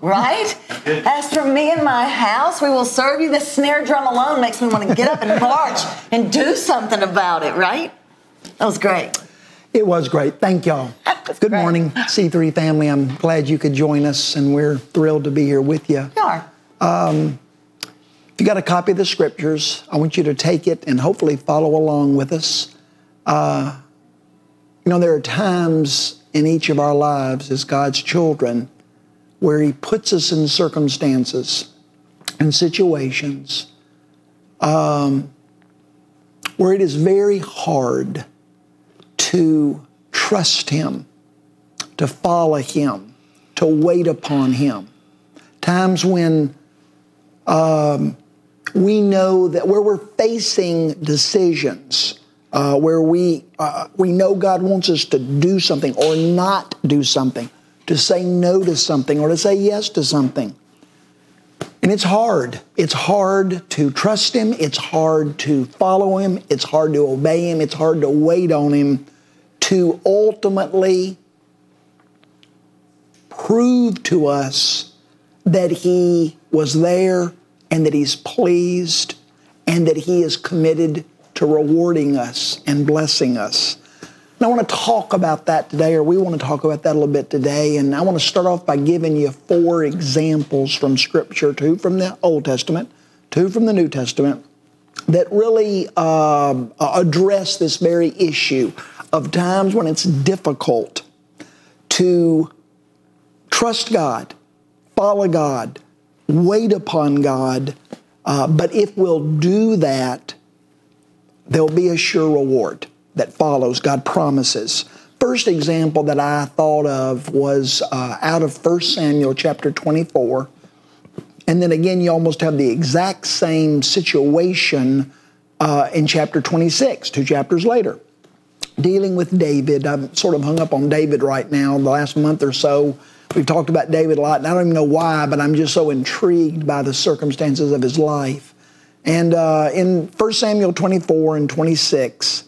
right? As for me and my house, we will serve you. The snare drum alone makes me want to get up and march and do something about it, right? That was great. It was great. Thank y'all. Good great. morning, C3 family. I'm glad you could join us, and we're thrilled to be here with you. We are. If you got a copy of the scriptures, I want you to take it and hopefully follow along with us. Uh, you know, there are times in each of our lives as God's children where He puts us in circumstances and situations um, where it is very hard to trust Him, to follow Him, to wait upon Him. Times when we know that where we're facing decisions, uh, where we uh, we know God wants us to do something or not do something, to say no to something or to say yes to something, and it's hard. It's hard to trust Him. It's hard to follow Him. It's hard to obey Him. It's hard to wait on Him to ultimately prove to us that He was there and that He's pleased and that He is committed to rewarding us and blessing us. And I want to talk about that today, or we want to talk about that a little bit today. And I want to start off by giving you four examples from Scripture two from the Old Testament, two from the New Testament, that really um, address this very issue of times when it's difficult to trust God, follow God, wait upon God. Uh, but if we'll do that, there'll be a sure reward that follows. God promises. First example that I thought of was uh, out of 1 Samuel chapter 24. And then again, you almost have the exact same situation uh, in chapter 26, two chapters later. Dealing with David. I'm sort of hung up on David right now, the last month or so. We've talked about David a lot, and I don't even know why, but I'm just so intrigued by the circumstances of his life. And uh, in 1 Samuel 24 and 26,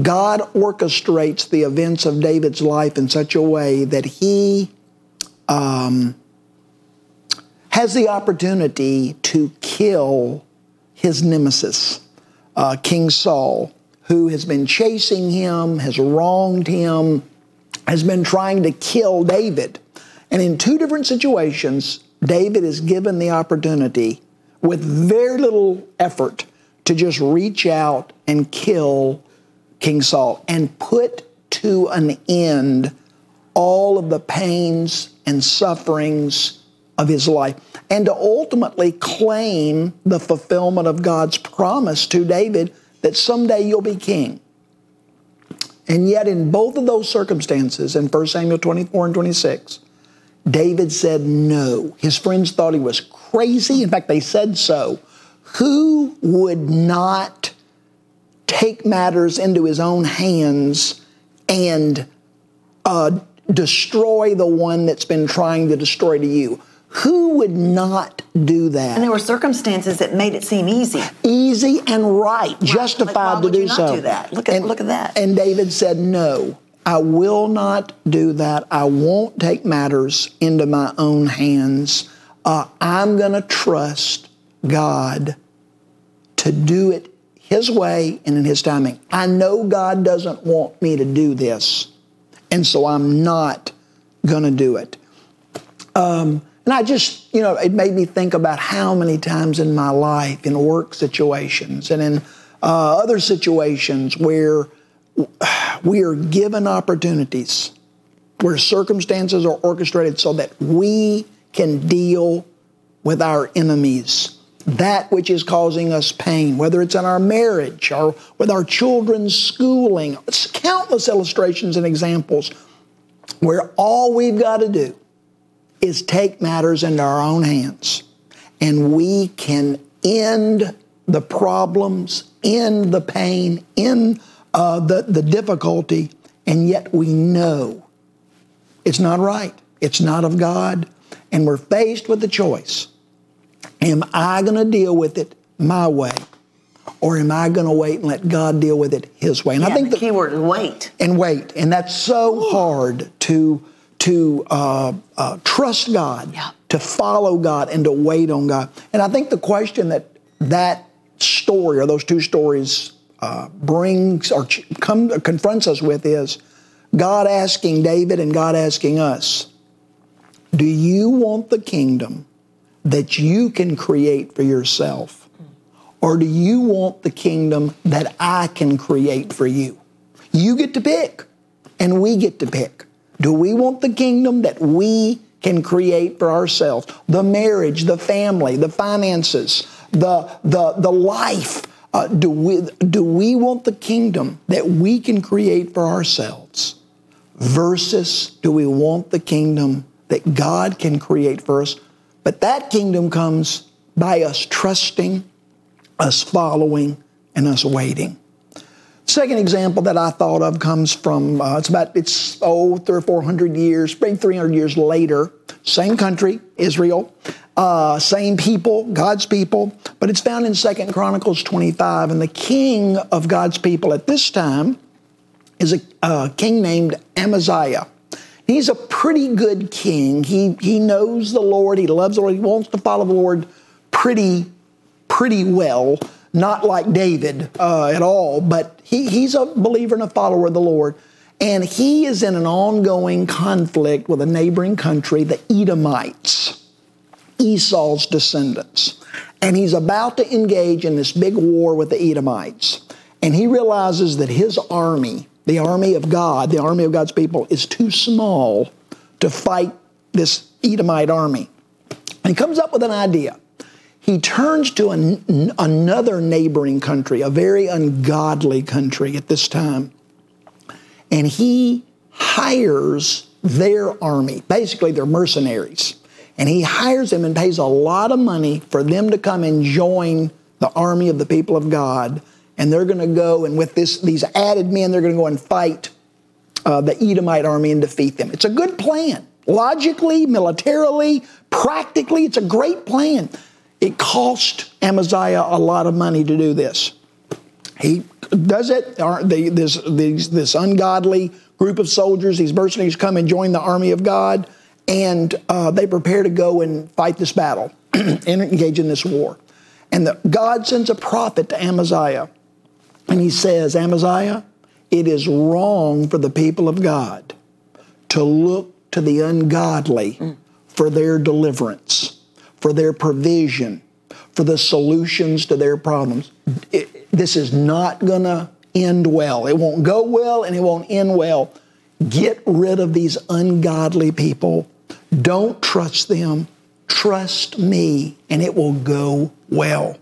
God orchestrates the events of David's life in such a way that he um, has the opportunity to kill his nemesis, uh, King Saul, who has been chasing him, has wronged him, has been trying to kill David. And in two different situations, David is given the opportunity with very little effort to just reach out and kill King Saul and put to an end all of the pains and sufferings of his life and to ultimately claim the fulfillment of God's promise to David that someday you'll be king. And yet, in both of those circumstances, in 1 Samuel 24 and 26, David said no. His friends thought he was crazy. In fact, they said so. Who would not take matters into his own hands and uh, destroy the one that's been trying to destroy to you? Who would not do that? And there were circumstances that made it seem easy. Easy and right, justified Like, to do so. do that? Look at- and, look at that. And David said, No, I will not do that. I won't take matters into my own hands. Uh, I'm going to trust God to do it His way and in His timing. I know God doesn't want me to do this, and so I'm not going to do it. Um, and I just, you know, it made me think about how many times in my life, in work situations and in uh, other situations where we are given opportunities, where circumstances are orchestrated so that we can deal with our enemies, that which is causing us pain, whether it's in our marriage or with our children's schooling. It's countless illustrations and examples where all we've got to do is take matters into our own hands and we can end the problems, end the pain, end uh, the, the difficulty, and yet we know it's not right. It's not of God. And we're faced with the choice Am I going to deal with it my way? Or am I going to wait and let God deal with it His way? And Yeah, I think the that key word is wait. and wait. And that's so hard to to uh, uh, trust God, Yeah. to follow God and to wait on God. And I think the question that that story or those two stories uh, brings or come, confronts us with is God asking David and God asking us, Do you want the kingdom that you can create for yourself? Or do you want the kingdom that I can create for you? You get to pick, and we get to pick. Do we want the kingdom that we can create for ourselves? The marriage, the family, the finances, the, the, the life. Uh, do, we, do we want the kingdom that we can create for ourselves? Versus do we want the kingdom that God can create for us? But that kingdom comes by us trusting, us following, and us waiting. Second example that I thought of comes from uh, it's about it's oh three or four hundred years, maybe three hundred years later. Same country, Israel, uh, same people, God's people, but it's found in Second Chronicles twenty five. And the king of God's people at this time is a uh, king named Amaziah. He's a pretty good king. He he knows the Lord. He loves the Lord. He wants to follow the Lord pretty pretty well not like David uh, at all, but he, he's a believer and a follower of the Lord. And he is in an ongoing conflict with a neighboring country, the Edomites, Esau's descendants. And he's about to engage in this big war with the Edomites. And he realizes that his army, the army of God, the army of God's people, is too small to fight this Edomite army. And he comes up with an idea he turns to an, another neighboring country, a very ungodly country at this time, and he hires their army. Basically, they're mercenaries. And he hires them and pays a lot of money for them to come and join the army of the people of God. And they're going to go, and with this, these added men, they're going to go and fight uh, the Edomite army and defeat them. It's a good plan. Logically, militarily, practically, it's a great plan. It cost Amaziah a lot of money to do this. He does it. This, this, this ungodly group of soldiers, these mercenaries, come and join the army of God, and uh, they prepare to go and fight this battle and engage in this war. And the, God sends a prophet to Amaziah, and he says, Amaziah, it is wrong for the people of God to look to the ungodly for their deliverance for their provision, for the solutions to their problems. It, this is not going to end well. It won't go well and it won't end well. Get rid of these ungodly people. Don't trust them. Trust me, and it will go well.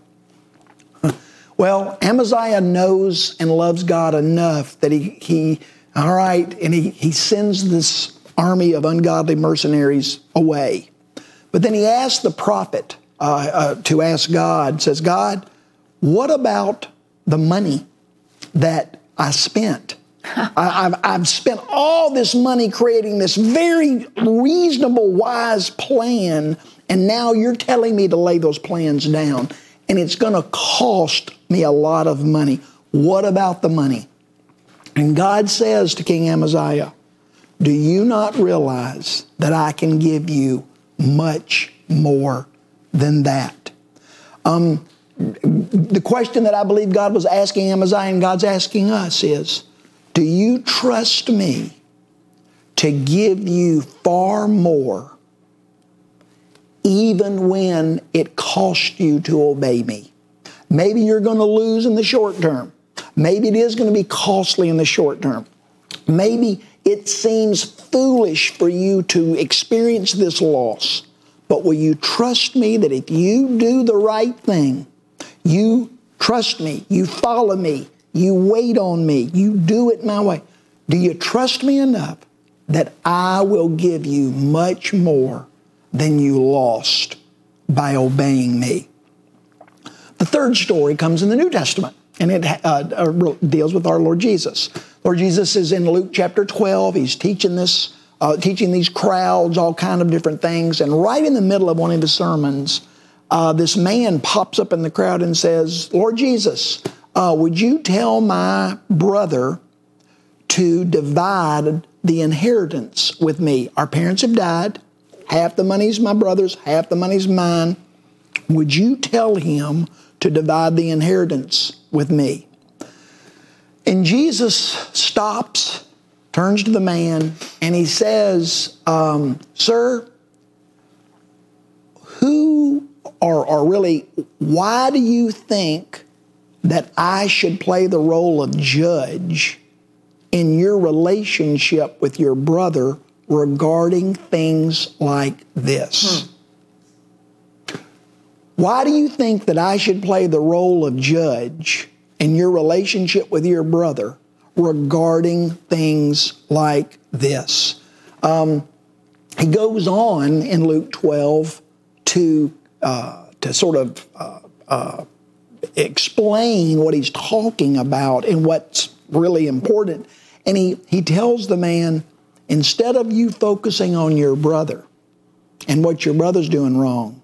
Well, Amaziah knows and loves God enough that he, he all right, and he, he sends this army of ungodly mercenaries away. But then he asked the prophet uh, uh, to ask God, says, God, what about the money that I spent? I, have I've spent all this money creating this very reasonable, wise plan, and now you're telling me to lay those plans down, and it's going to cost me a lot of money. What about the money? And God says to King Amaziah, Do you not realize that I can give you much more than that. Um, the question that I believe God was asking Amaziah and God's asking us is Do you trust me to give you far more even when it costs you to obey me? Maybe you're going to lose in the short term. Maybe it is going to be costly in the short term. Maybe it seems foolish for you to experience this loss. But will you trust me that if you do the right thing, you trust me, you follow me, you wait on me, you do it my way, do you trust me enough that I will give you much more than you lost by obeying me? The third story comes in the New Testament, and it uh, uh deals with our Lord Jesus. Lord Jesus is in Luke chapter 12. He's teaching this, uh, teaching these crowds all kind of different things. And right in the middle of one of his sermons, uh, this man pops up in the crowd and says, Lord Jesus, uh, would you tell my brother to divide the inheritance with me? Our parents have died. Half the money's my brother's, half the money's mine. Would you tell him to divide the inheritance with me? And Jesus stops, turns to the man, and he says, um, Sir, who or, or really, why do you think that I should play the role of judge in your relationship with your brother regarding things like this? Hmm. Why do you think that I should play the role of judge in your relationship with your brother regarding things like this? Um, he goes on in Luke 12 to, uh, to sort of uh, uh, explain what he's talking about and what's really important. And he, he tells the man, instead of you focusing on your brother and what your brother's doing wrong,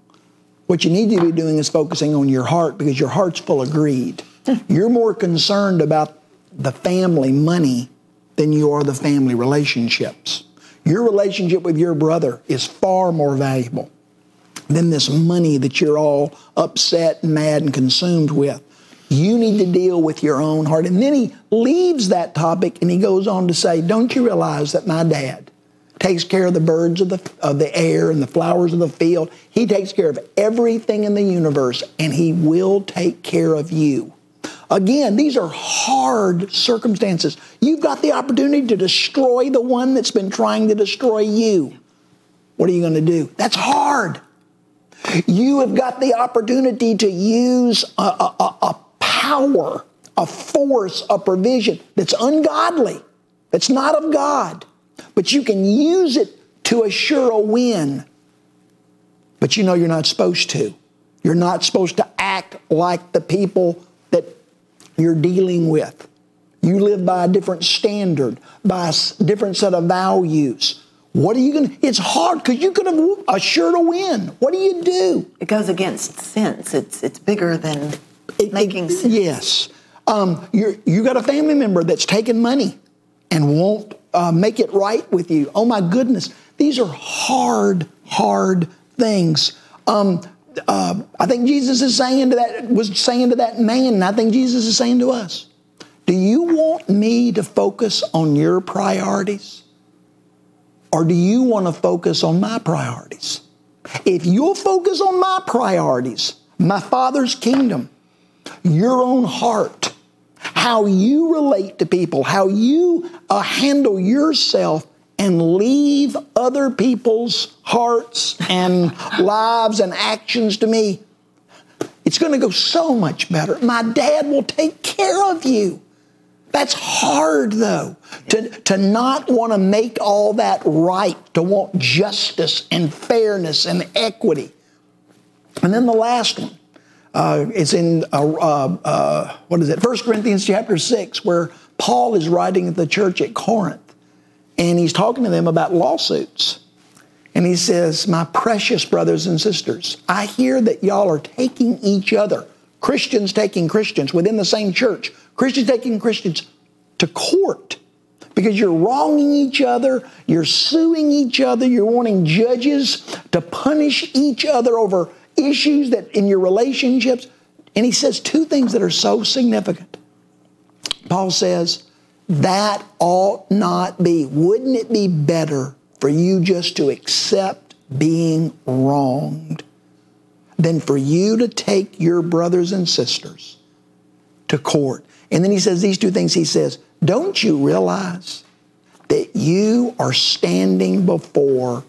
what you need to be doing is focusing on your heart because your heart's full of greed. You're more concerned about the family money than you are the family relationships. Your relationship with your brother is far more valuable than this money that you're all upset and mad and consumed with. You need to deal with your own heart. And then he leaves that topic and he goes on to say, Don't you realize that my dad takes care of the birds of the, of the air and the flowers of the field? He takes care of everything in the universe and he will take care of you. Again, these are hard circumstances. You've got the opportunity to destroy the one that's been trying to destroy you. What are you going to do? That's hard. You have got the opportunity to use a, a, a power, a force, a provision that's ungodly, that's not of God, but you can use it to assure a win. But you know you're not supposed to. You're not supposed to act like the people that you're dealing with. You live by a different standard, by a different set of values. What are you going to? It's hard because you could have assured a win. What do you do? It goes against sense. It's it's bigger than it, making it, sense. Yes. Um, you you got a family member that's taking money and won't uh, make it right with you. Oh my goodness, these are hard, hard things. Um, uh, I think Jesus is saying to that was saying to that man, and I think Jesus is saying to us, "Do you want me to focus on your priorities?" Or do you want to focus on my priorities? If you'll focus on my priorities, my Father's kingdom, your own heart, how you relate to people, how you uh, handle yourself, and leave other people's hearts and lives and actions to me, it's going to go so much better. My dad will take care of you. That's hard though, to, to not want to make all that right, to want justice and fairness and equity. And then the last one uh, is in, uh, uh, uh what is it, 1 Corinthians chapter 6, where Paul is writing the church at Corinth, and he's talking to them about lawsuits. And he says, My precious brothers and sisters, I hear that y'all are taking each other, Christians taking Christians within the same church, Christians taking Christians to court because you're wronging each other, you're suing each other, you're wanting judges to punish each other over issues that in your relationships. And he says two things that are so significant. Paul says, that ought not be. Wouldn't it be better for you just to accept being wronged than for you to take your brothers and sisters to court and then he says these two things. He says, Don't you realize that you are standing before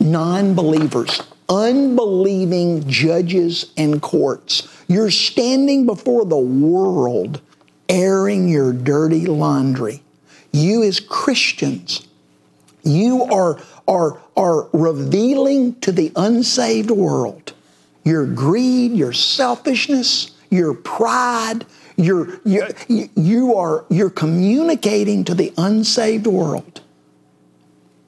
non believers, unbelieving judges and courts? You're standing before the world airing your dirty laundry. You, as Christians, you are, are, are revealing to the unsaved world your greed, your selfishness, your pride, you're, you're, you are, you're communicating to the unsaved world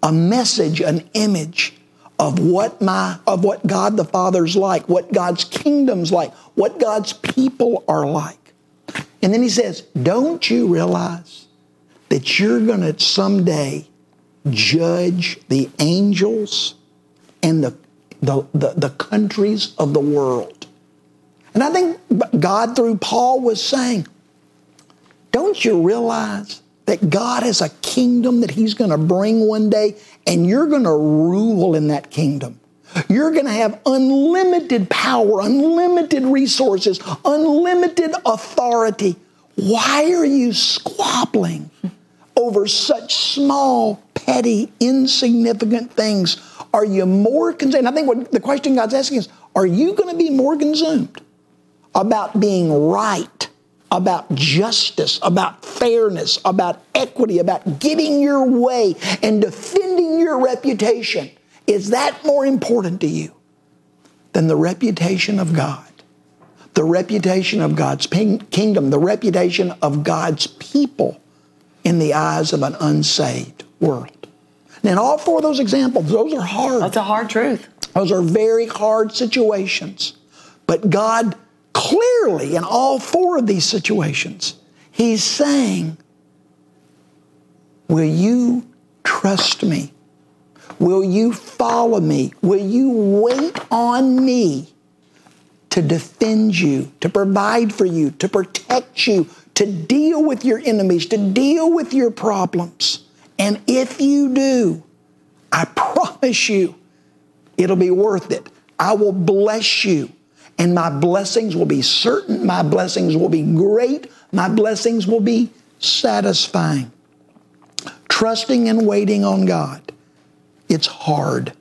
a message, an image of what my of what God the Father's like, what God's kingdom's like, what God's people are like. And then he says, "Don't you realize that you're going to someday judge the angels and the, the, the, the countries of the world. And I think God, through Paul, was saying, Don't you realize that God has a kingdom that He's going to bring one day, and you're going to rule in that kingdom? You're going to have unlimited power, unlimited resources, unlimited authority. Why are you squabbling over such small, petty, insignificant things? Are you more concerned? I think what the question God's asking is are you going to be more consumed about being right, about justice, about fairness, about equity, about getting your way and defending your reputation? Is that more important to you than the reputation of God? The reputation of God's kingdom, the reputation of God's people in the eyes of an unsaved world. And in all four of those examples, those are hard. That's a hard truth. Those are very hard situations. But God clearly, in all four of these situations, He's saying, Will you trust me? Will you follow me? Will you wait on me to defend you, to provide for you, to protect you, to deal with your enemies, to deal with your problems? And if you do, I promise you, it'll be worth it. I will bless you, and my blessings will be certain, my blessings will be great, my blessings will be satisfying. Trusting and waiting on God it's hard.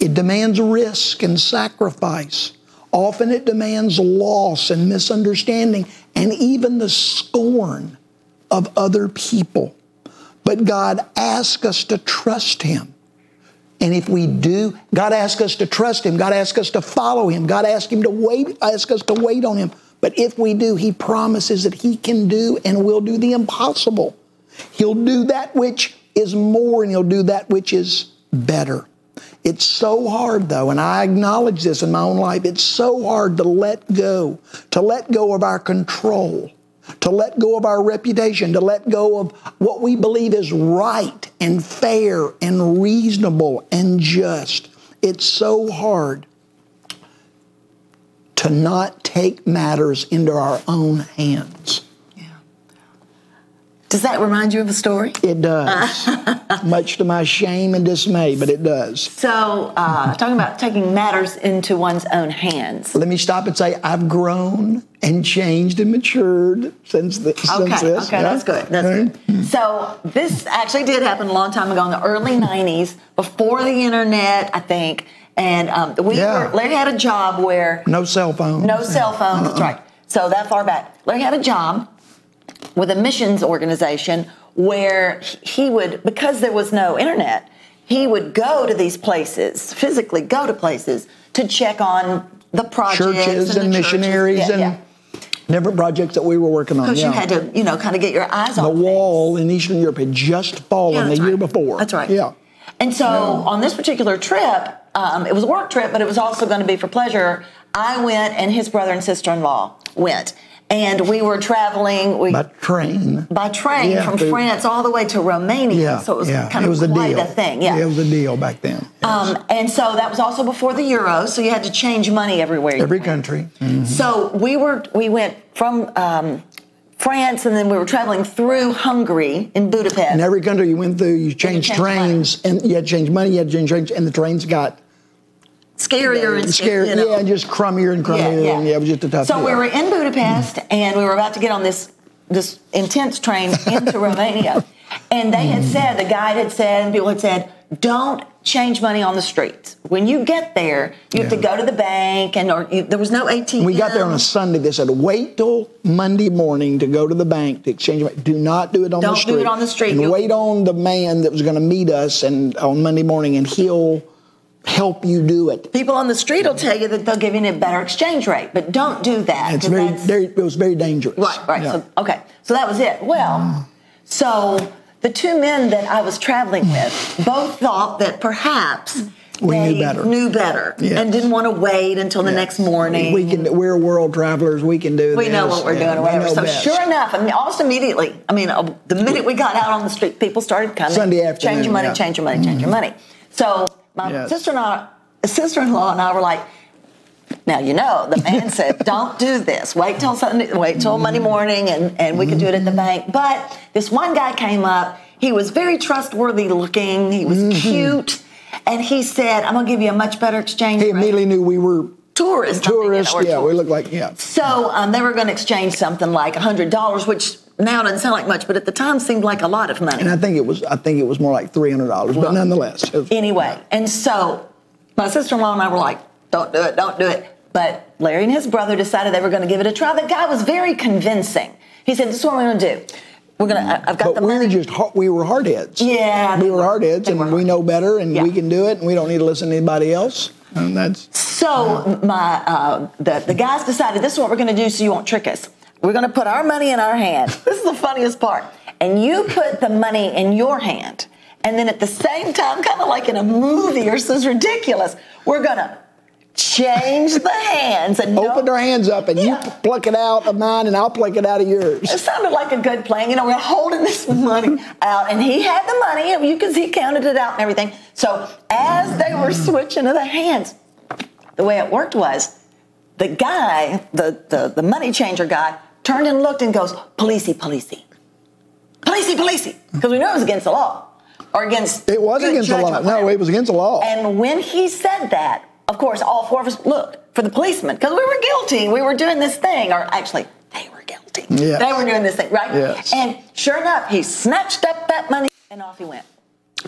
It demands risk and sacrifice. Often it demands loss and misunderstanding and even the scorn of other people. But God asks us to trust Him. And if we do, God asks us to trust Him. God asks us to follow Him. God asks Him to wait, ask us to wait on Him. But if we do, He promises that He can do and will do the impossible. He'll do that which is more and he'll do that which is better. It's so hard, though, and I acknowledge this in my own life. It's so hard to let go, to let go of our control, to let go of our reputation, to let go of what we believe is right and fair and reasonable and just. It's so hard to not take matters into our own hands. Does that remind you of a story? It does. Much to my shame and dismay, but it does. So, uh, talking about taking matters into one's own hands. Let me stop and say I've grown and changed and matured since, the, okay, since this. Okay, yeah. that's good. That's good. So, this actually did happen a long time ago in the early 90s, before the internet, I think. And um, we yeah. were, Larry had a job where. No cell phone. No cell phones, uh-uh. that's right. So, that far back. Larry had a job with a missions organization where he would, because there was no internet, he would go to these places, physically go to places to check on the projects churches and, and missionaries yeah, and yeah. different projects that we were working on. Because yeah. you had to, you know, kind of get your eyes on the wall in Eastern Europe had just fallen the right. year before. That's right. Yeah. And so on this particular trip, um, it was a work trip, but it was also going to be for pleasure. I went, and his brother and sister in law went and we were traveling we, by train by train yeah, from France all the way to Romania. Yeah, so it was yeah. kind it of was a deal. a thing. Yeah. it was a deal back then. Yes. Um, and so that was also before the euro, so you had to change money everywhere. Every country. Mm-hmm. So we were we went from. Um, France, and then we were traveling through Hungary in Budapest. In every country you went through, you changed change trains, money. and you had to change money, you had to change trains, and the trains got scarier and scarier. You know. Yeah, just crummier and crummier. Yeah, yeah. And yeah, it was just a tough. So we were in Budapest, and we were about to get on this this intense train into Romania, and they had said the guide had said, and people had said, don't change money on the streets. When you get there, you have to go to the bank, and or you, there was no ATM. We got there on a Sunday. They said, wait till Monday morning to go to the bank to exchange money. Do not do it on don't the street. Don't do it on the street. And You'll, wait on the man that was going to meet us and on Monday morning, and he'll help you do it. People on the street will tell you that they'll give you a better exchange rate, but don't do that. It's very, very, it was very dangerous. Right, right. Yeah. So, okay, so that was it. Well, so the two men that I was traveling with both thought that perhaps We they knew better. Knew better, Yes. and didn't want to wait until the next morning. We can. We're world travelers. We can do We this. know what we're Yeah, doing or whatever. So best. sure enough, I mean, almost immediately. I mean, uh, the minute we got out on the street, people started coming. Sunday afternoon, Change your money, yeah. Mm-hmm. change your money, change your money. So my Yes. sister-in-law, sister-in-law and I were like, now you know the man said, don't do this. Wait till Sunday, wait till Monday mm-hmm. morning, and, and we could do it at the mm-hmm. bank. But this one guy came up. He was very trustworthy looking. He was mm-hmm. cute, and he said, "I'm gonna give you a much better exchange He rate." immediately knew we were Tourists, tourists. Yeah, we look like yeah. So um, they were going to exchange something like hundred dollars, which now it doesn't sound like much, but at the time seemed like a lot of money. And I think it was. I think it was more like three hundred dollars, but nonetheless. was- anyway, and so my sister-in-law and I were like, "Don't do it, don't do it." But Larry and his brother decided they were going to give it a try. The guy was very convincing. He said, "This is what we're going to do. We're going to. I've got But the we money." were just we were hardheads. Yeah, we were were. hardheads, and were we know better, and Yeah. we can do it, and we don't need to listen to anybody else. And that's So my uh, the the guys decided this is what we're going to do, so you won't trick us. We're going to put our money in our hand. This is the funniest part. And you put the money in your hand, and then at the same time, kind of like in a movie, or this is ridiculous. We're going to change the hands and no- open our hands up, and Yeah. you pluck it out of mine, and I'll pluck it out of yours. It sounded like a good plan. You know, we're holding this money out, and he had the money, and you could he counted it out and everything. So as they were switching to the hands, the way it worked was the guy, the the, the money changer guy, turned and looked and goes, "Policey, policey, policey, policey," because we knew it was against the law or against. It was against the law. No, it was against the law. And when he said that, of course, all four of us looked for the policeman because we were guilty. We were doing this thing, or actually, they were guilty. Yes. They were doing this thing, right? Yes. And sure enough, he snatched up that money and off he went.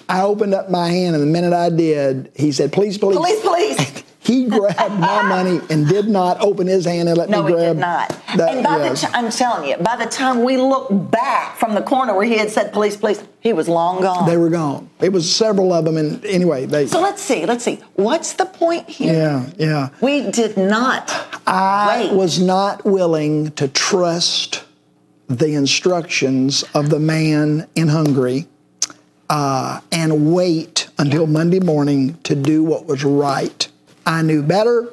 I opened up my hand, and the minute I did, he said, "Please, please." Police, police. He grabbed my money and did not open his hand and let No, me he grab. did not. That, and by yes. the time, I'm telling you, by the time we looked back from the corner where he had said, police, police, he was long gone. they were gone. It was several of them, and anyway, they. so let's see, let's see. What's the point here? yeah, yeah. We did not I wait. was not willing to trust the instructions of the man in Hungary uh, and wait until Monday morning to do what was right. I knew better.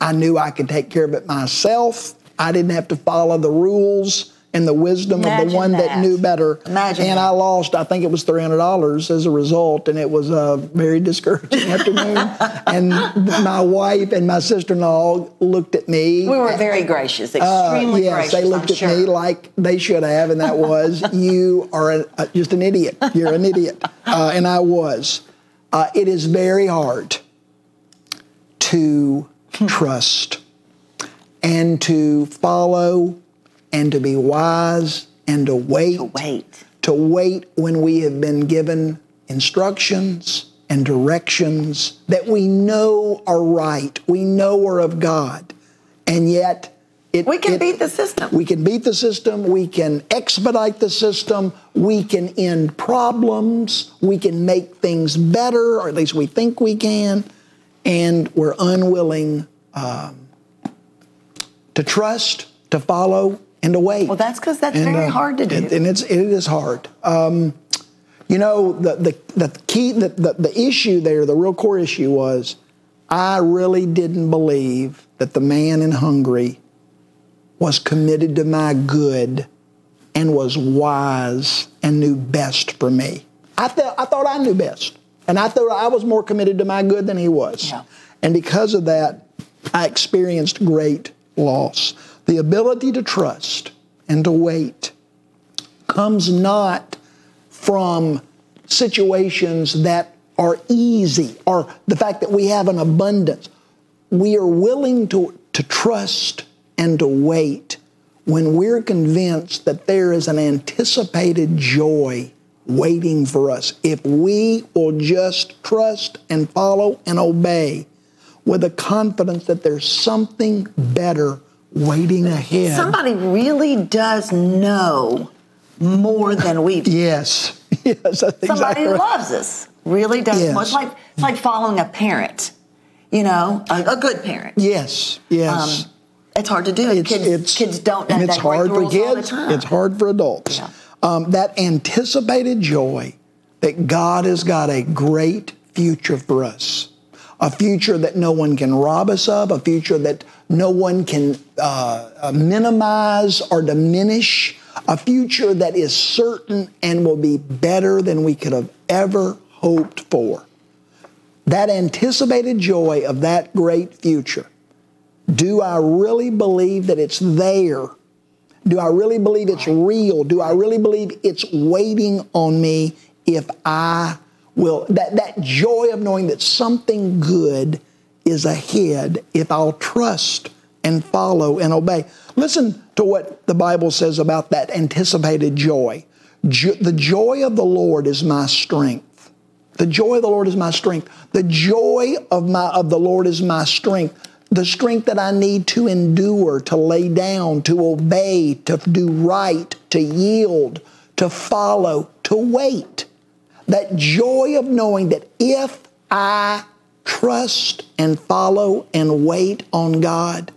I knew I could take care of it myself. I didn't have to follow the rules and the wisdom of the one that. that. knew better. Imagine and that. I lost, I think it was $300 as a result, and it was a very discouraging afternoon. And my wife and my sister in law looked at me. we were very gracious, Uh, extremely yes, gracious. they looked I'm at sure. me like they should have, and that was, you are a, a- just an idiot. You're an idiot. Uh, and I was. Uh, it is very hard to trust and to follow and to be wise and to wait. To Wait. To wait when we have been given instructions and directions that we know are right, we know are of God, and yet it, We can it- beat the system. we can beat the system. We can expedite the system. We can end problems. We can make things better, or at least we think we can. And we're unwilling um, to trust, to follow, and to wait. Well, that's because that's And, very uh, hard to do. And, and it's it is hard. Um, you know, the the the key the, the the issue there, the real core issue was, I really didn't believe that the man in Hungary was committed to my good and was wise and knew best for me. I thought I thought I knew best, and I thought I was more committed to my good than he was. Yeah. And because of that, I experienced great loss. The ability to trust and to wait comes not from situations that are easy or the fact that we have an abundance. We are willing to, to trust and to wait when we're convinced that there is an anticipated joy waiting for us. If we will just trust and follow and obey with a confidence that there's something better waiting ahead. Somebody really does know more than we do. Yes. Yes, that's Somebody exactly right. loves us really does. Yes. It's like it's like following a parent, you know, a, a good parent. Yes, yes. Um, it's hard to do. it's, kids, it's, kids don't. and it's hard for the kids. It's hard for adults. Yeah. Um, that anticipated joy that God has got a great future for us. a future that no one can rob us of, a future that no one can uh, uh, minimize or diminish, a future that is certain and will be better than we could have ever hoped for. That anticipated joy of that great future. Do I really believe that it's there? Do I really believe it's real? Do I really believe it's waiting on me if I will? That, that joy of knowing that something good is ahead if I'll trust and follow and obey. Listen to what the Bible says about that anticipated joy. Jo- the joy of the Lord is my strength. The joy of the Lord is my strength. The joy of my of the Lord is my strength. The strength that I need to endure, to lay down, to obey, to do right, to yield, to follow, to wait. That joy of knowing that if I trust and follow and wait on God,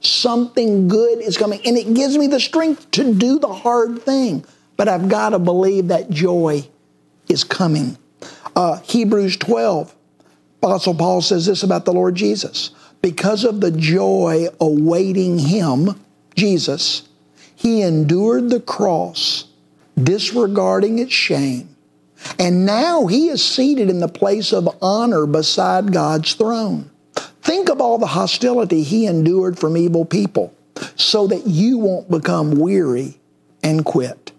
something good is coming. And it gives me the strength to do the hard thing. But I've got to believe that joy is coming. Uh, Hebrews 12, Apostle Paul says this about the Lord Jesus. Because of the joy awaiting him, Jesus, he endured the cross, disregarding its shame. And now he is seated in the place of honor beside God's throne. Think of all the hostility he endured from evil people so that you won't become weary and quit.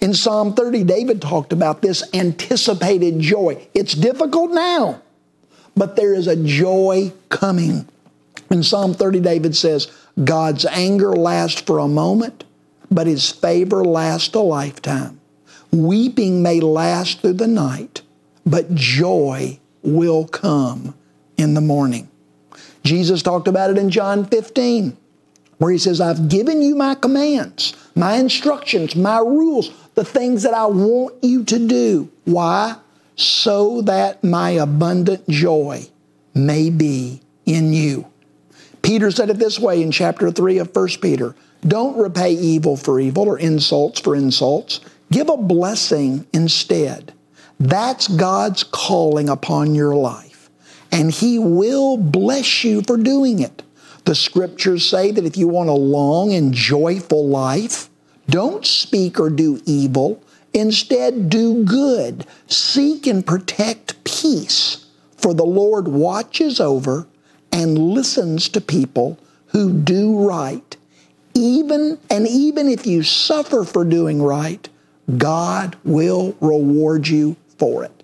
In Psalm 30, David talked about this anticipated joy. It's difficult now, but there is a joy coming. In Psalm 30, David says, God's anger lasts for a moment, but his favor lasts a lifetime. Weeping may last through the night, but joy will come in the morning. Jesus talked about it in John 15, where he says, I've given you my commands, my instructions, my rules, the things that I want you to do. Why? So that my abundant joy may be in you. Peter said it this way in chapter 3 of 1 Peter Don't repay evil for evil or insults for insults. Give a blessing instead. That's God's calling upon your life. And He will bless you for doing it. The scriptures say that if you want a long and joyful life, don't speak or do evil. Instead, do good. Seek and protect peace. For the Lord watches over and listens to people who do right. Even and even if you suffer for doing right, God will reward you for it.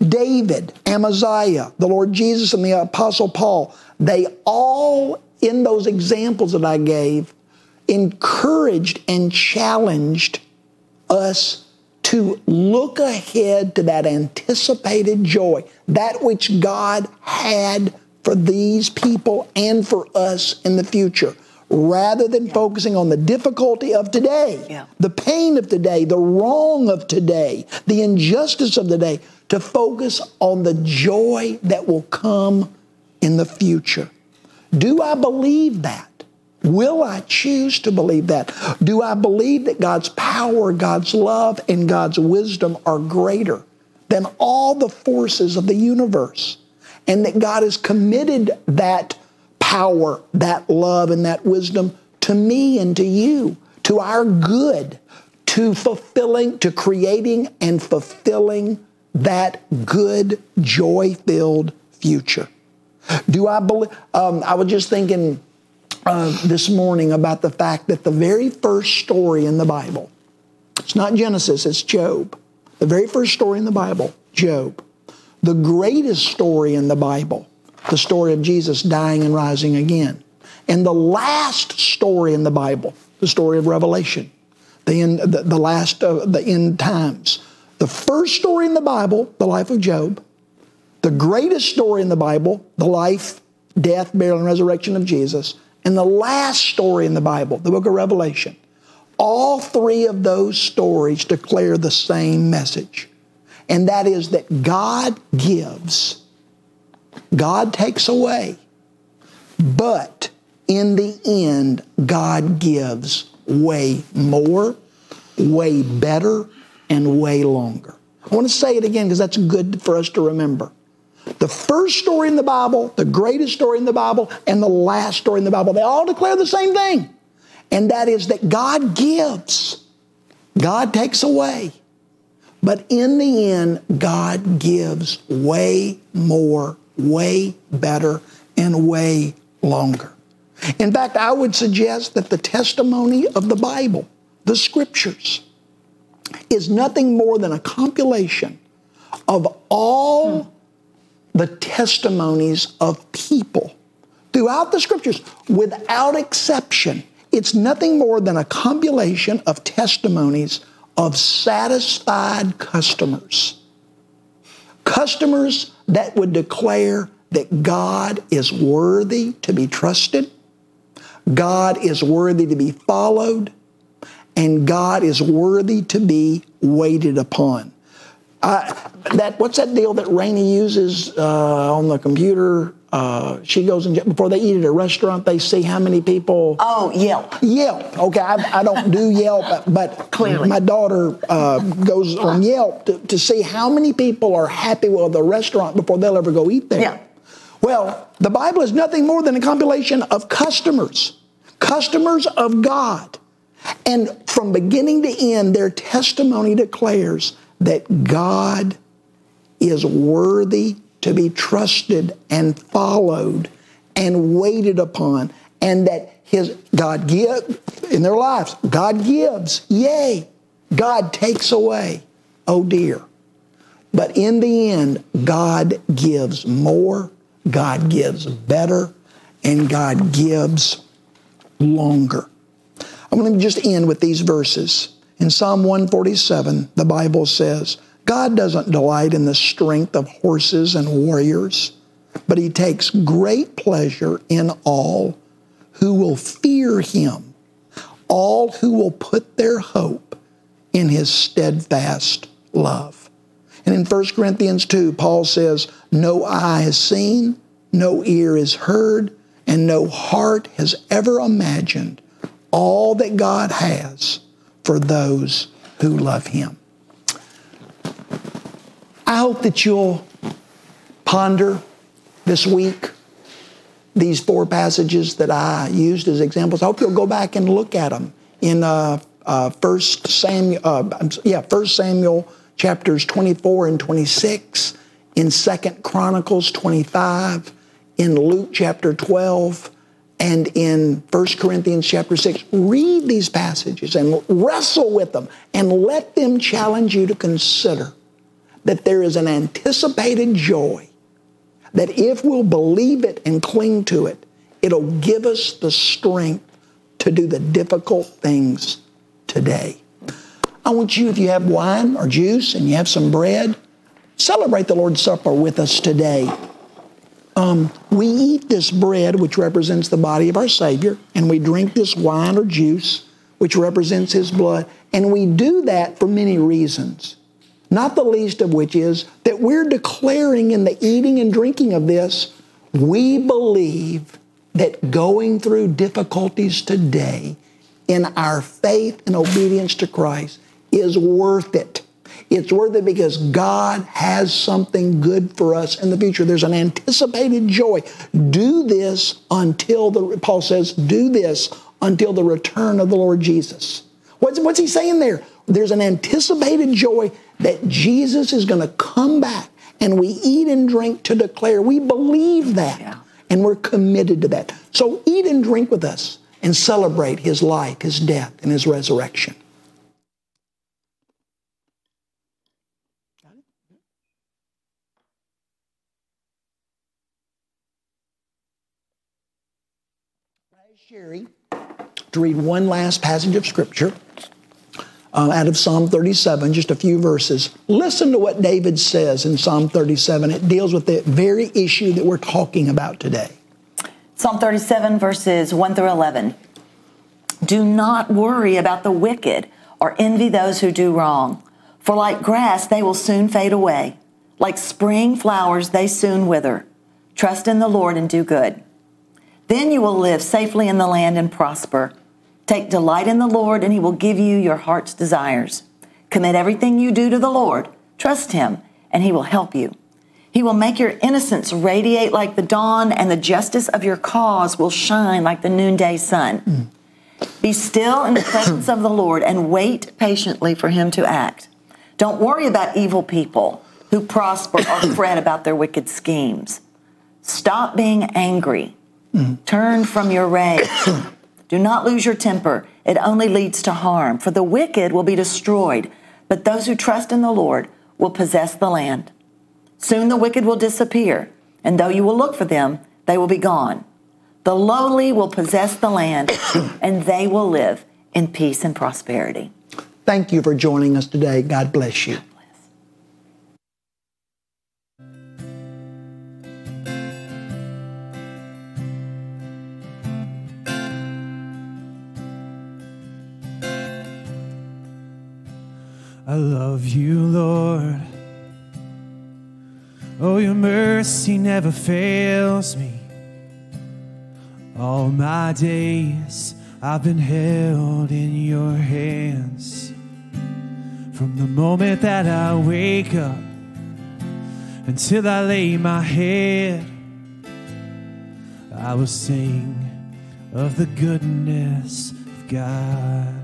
David, Amaziah, the Lord Jesus, and the Apostle Paul, they all, in those examples that I gave, encouraged and challenged us to look ahead to that anticipated joy, that which God had for these people and for us in the future rather than yeah. focusing on the difficulty of today, yeah. the pain of today, the wrong of today, the injustice of today, to focus on the joy that will come in the future. Do I believe that? Will I choose to believe that? Do I believe that God's power, God's love, and God's wisdom are greater than all the forces of the universe? And that God has committed that power, that love, and that wisdom to me and to you, to our good, to fulfilling, to creating and fulfilling that good, joy filled future. Do I believe? Um, I was just thinking uh, this morning about the fact that the very first story in the Bible, it's not Genesis, it's Job. The very first story in the Bible, Job. The greatest story in the Bible, the story of Jesus dying and rising again. And the last story in the Bible, the story of Revelation, the, end, the, the last the end times. The first story in the Bible, the life of Job. The greatest story in the Bible, the life, death, burial, and resurrection of Jesus. And the last story in the Bible, the book of Revelation. All three of those stories declare the same message. And that is that God gives God takes away. But in the end, God gives way more, way better, and way longer. I want to say it again because that's good for us to remember. The first story in the Bible, the greatest story in the Bible, and the last story in the Bible, they all declare the same thing. And that is that God gives, God takes away. But in the end, God gives way more, way better, and way longer. In fact, I would suggest that the testimony of the Bible, the scriptures, is nothing more than a compilation of all the testimonies of people throughout the scriptures, without exception. It's nothing more than a compilation of testimonies of satisfied customers. Customers that would declare that God is worthy to be trusted, God is worthy to be followed, and God is worthy to be waited upon. Uh, that what's that deal that Rainey uses uh, on the computer? Uh, she goes and before they eat at a restaurant, they see how many people. Oh, Yelp. Yelp. Okay, I, I don't do Yelp, but Clearly. my daughter uh, goes on Yelp to, to see how many people are happy with the restaurant before they'll ever go eat there. Yeah. Well, the Bible is nothing more than a compilation of customers, customers of God. And from beginning to end, their testimony declares that God is worthy to be trusted and followed and waited upon, and that his God give in their lives. God gives, yay. God takes away, oh dear. But in the end, God gives more, God gives better, and God gives longer. I'm going to just end with these verses. In Psalm 147, the Bible says, God doesn't delight in the strength of horses and warriors, but he takes great pleasure in all who will fear him, all who will put their hope in his steadfast love. And in 1 Corinthians 2, Paul says, No eye has seen, no ear has heard, and no heart has ever imagined all that God has for those who love him. I hope that you'll ponder this week these four passages that I used as examples. I hope you'll go back and look at them in uh, uh, First Samuel. Uh, yeah, First Samuel chapters 24 and 26, in Second Chronicles 25, in Luke chapter 12, and in 1 Corinthians chapter 6. Read these passages and wrestle with them and let them challenge you to consider that there is an anticipated joy that if we'll believe it and cling to it, it'll give us the strength to do the difficult things today. I want you, if you have wine or juice and you have some bread, celebrate the Lord's Supper with us today. Um, we eat this bread, which represents the body of our Savior, and we drink this wine or juice, which represents His blood. And we do that for many reasons, not the least of which is that we're declaring in the eating and drinking of this, we believe that going through difficulties today in our faith and obedience to Christ is worth it. It's worth it because God has something good for us in the future. There's an anticipated joy. Do this until the, Paul says, do this until the return of the Lord Jesus. What's, what's he saying there? There's an anticipated joy that Jesus is going to come back and we eat and drink to declare we believe that Yeah. and we're committed to that. So eat and drink with us and celebrate his life, his death, and his resurrection. Sherry to read one last passage of Scripture uh, out of Psalm 37, just a few verses. Listen to what David says in Psalm 37. It deals with the very issue that we're talking about today. Psalm 37, verses 1 through 11. Do not worry about the wicked or envy those who do wrong, for like grass, they will soon fade away. Like spring flowers, they soon wither. Trust in the Lord and do good. Then you will live safely in the land and prosper. Take delight in the Lord, and he will give you your heart's desires. Commit everything you do to the Lord. Trust him, and he will help you. He will make your innocence radiate like the dawn, and the justice of your cause will shine like the noonday sun. Mm. Be still in the presence of the Lord and wait patiently for him to act. Don't worry about evil people who prosper or fret about their wicked schemes. Stop being angry. Turn from your rage. Do not lose your temper. It only leads to harm. For the wicked will be destroyed, but those who trust in the Lord will possess the land. Soon the wicked will disappear, and though you will look for them, they will be gone. The lowly will possess the land, and they will live in peace and prosperity. Thank you for joining us today. God bless you. I love you, Lord. Oh, your mercy never fails me. All my days I've been held in your hands. From the moment that I wake up until I lay my head, I will sing of the goodness of God.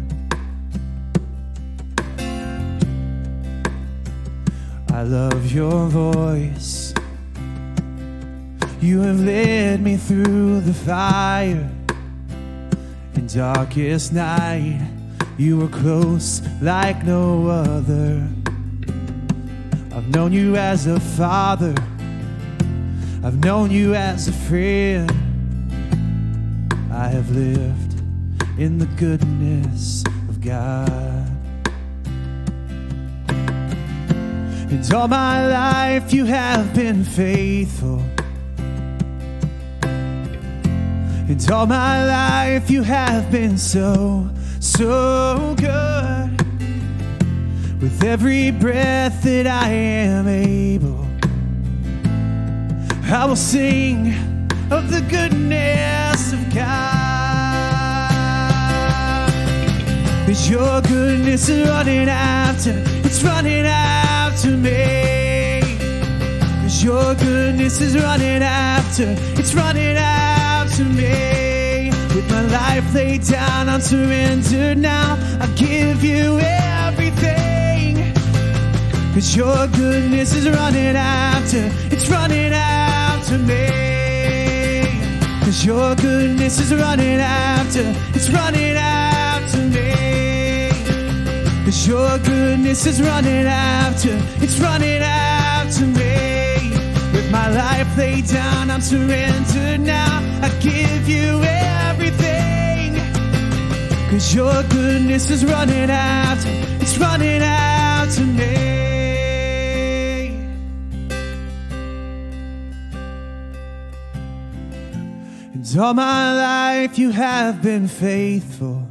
I love your voice. You have led me through the fire. In darkest night, you were close like no other. I've known you as a father, I've known you as a friend. I have lived in the goodness of God. And all my life you have been faithful. And all my life you have been so, so good. With every breath that I am able, I will sing of the goodness of God. Cause your goodness is running after, it's running after to me. Cause your goodness is running after, it's running out to me. With my life laid down, I'm surrendered now. I give you everything. Cause your goodness is running after, it's running out to me. Cause your goodness is running after, it's running out. Cause your goodness is running after, it's running after me. With my life laid down, I'm surrendered now. I give you everything. Cause your goodness is running after, it's running out to me. And all my life you have been faithful.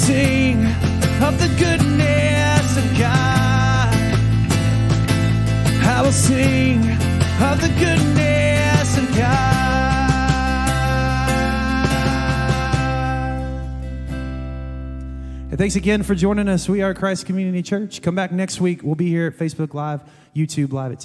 Sing of the goodness of God. I will sing of the goodness of God. And thanks again for joining us. We are Christ Community Church. Come back next week. We'll be here at Facebook Live, YouTube Live at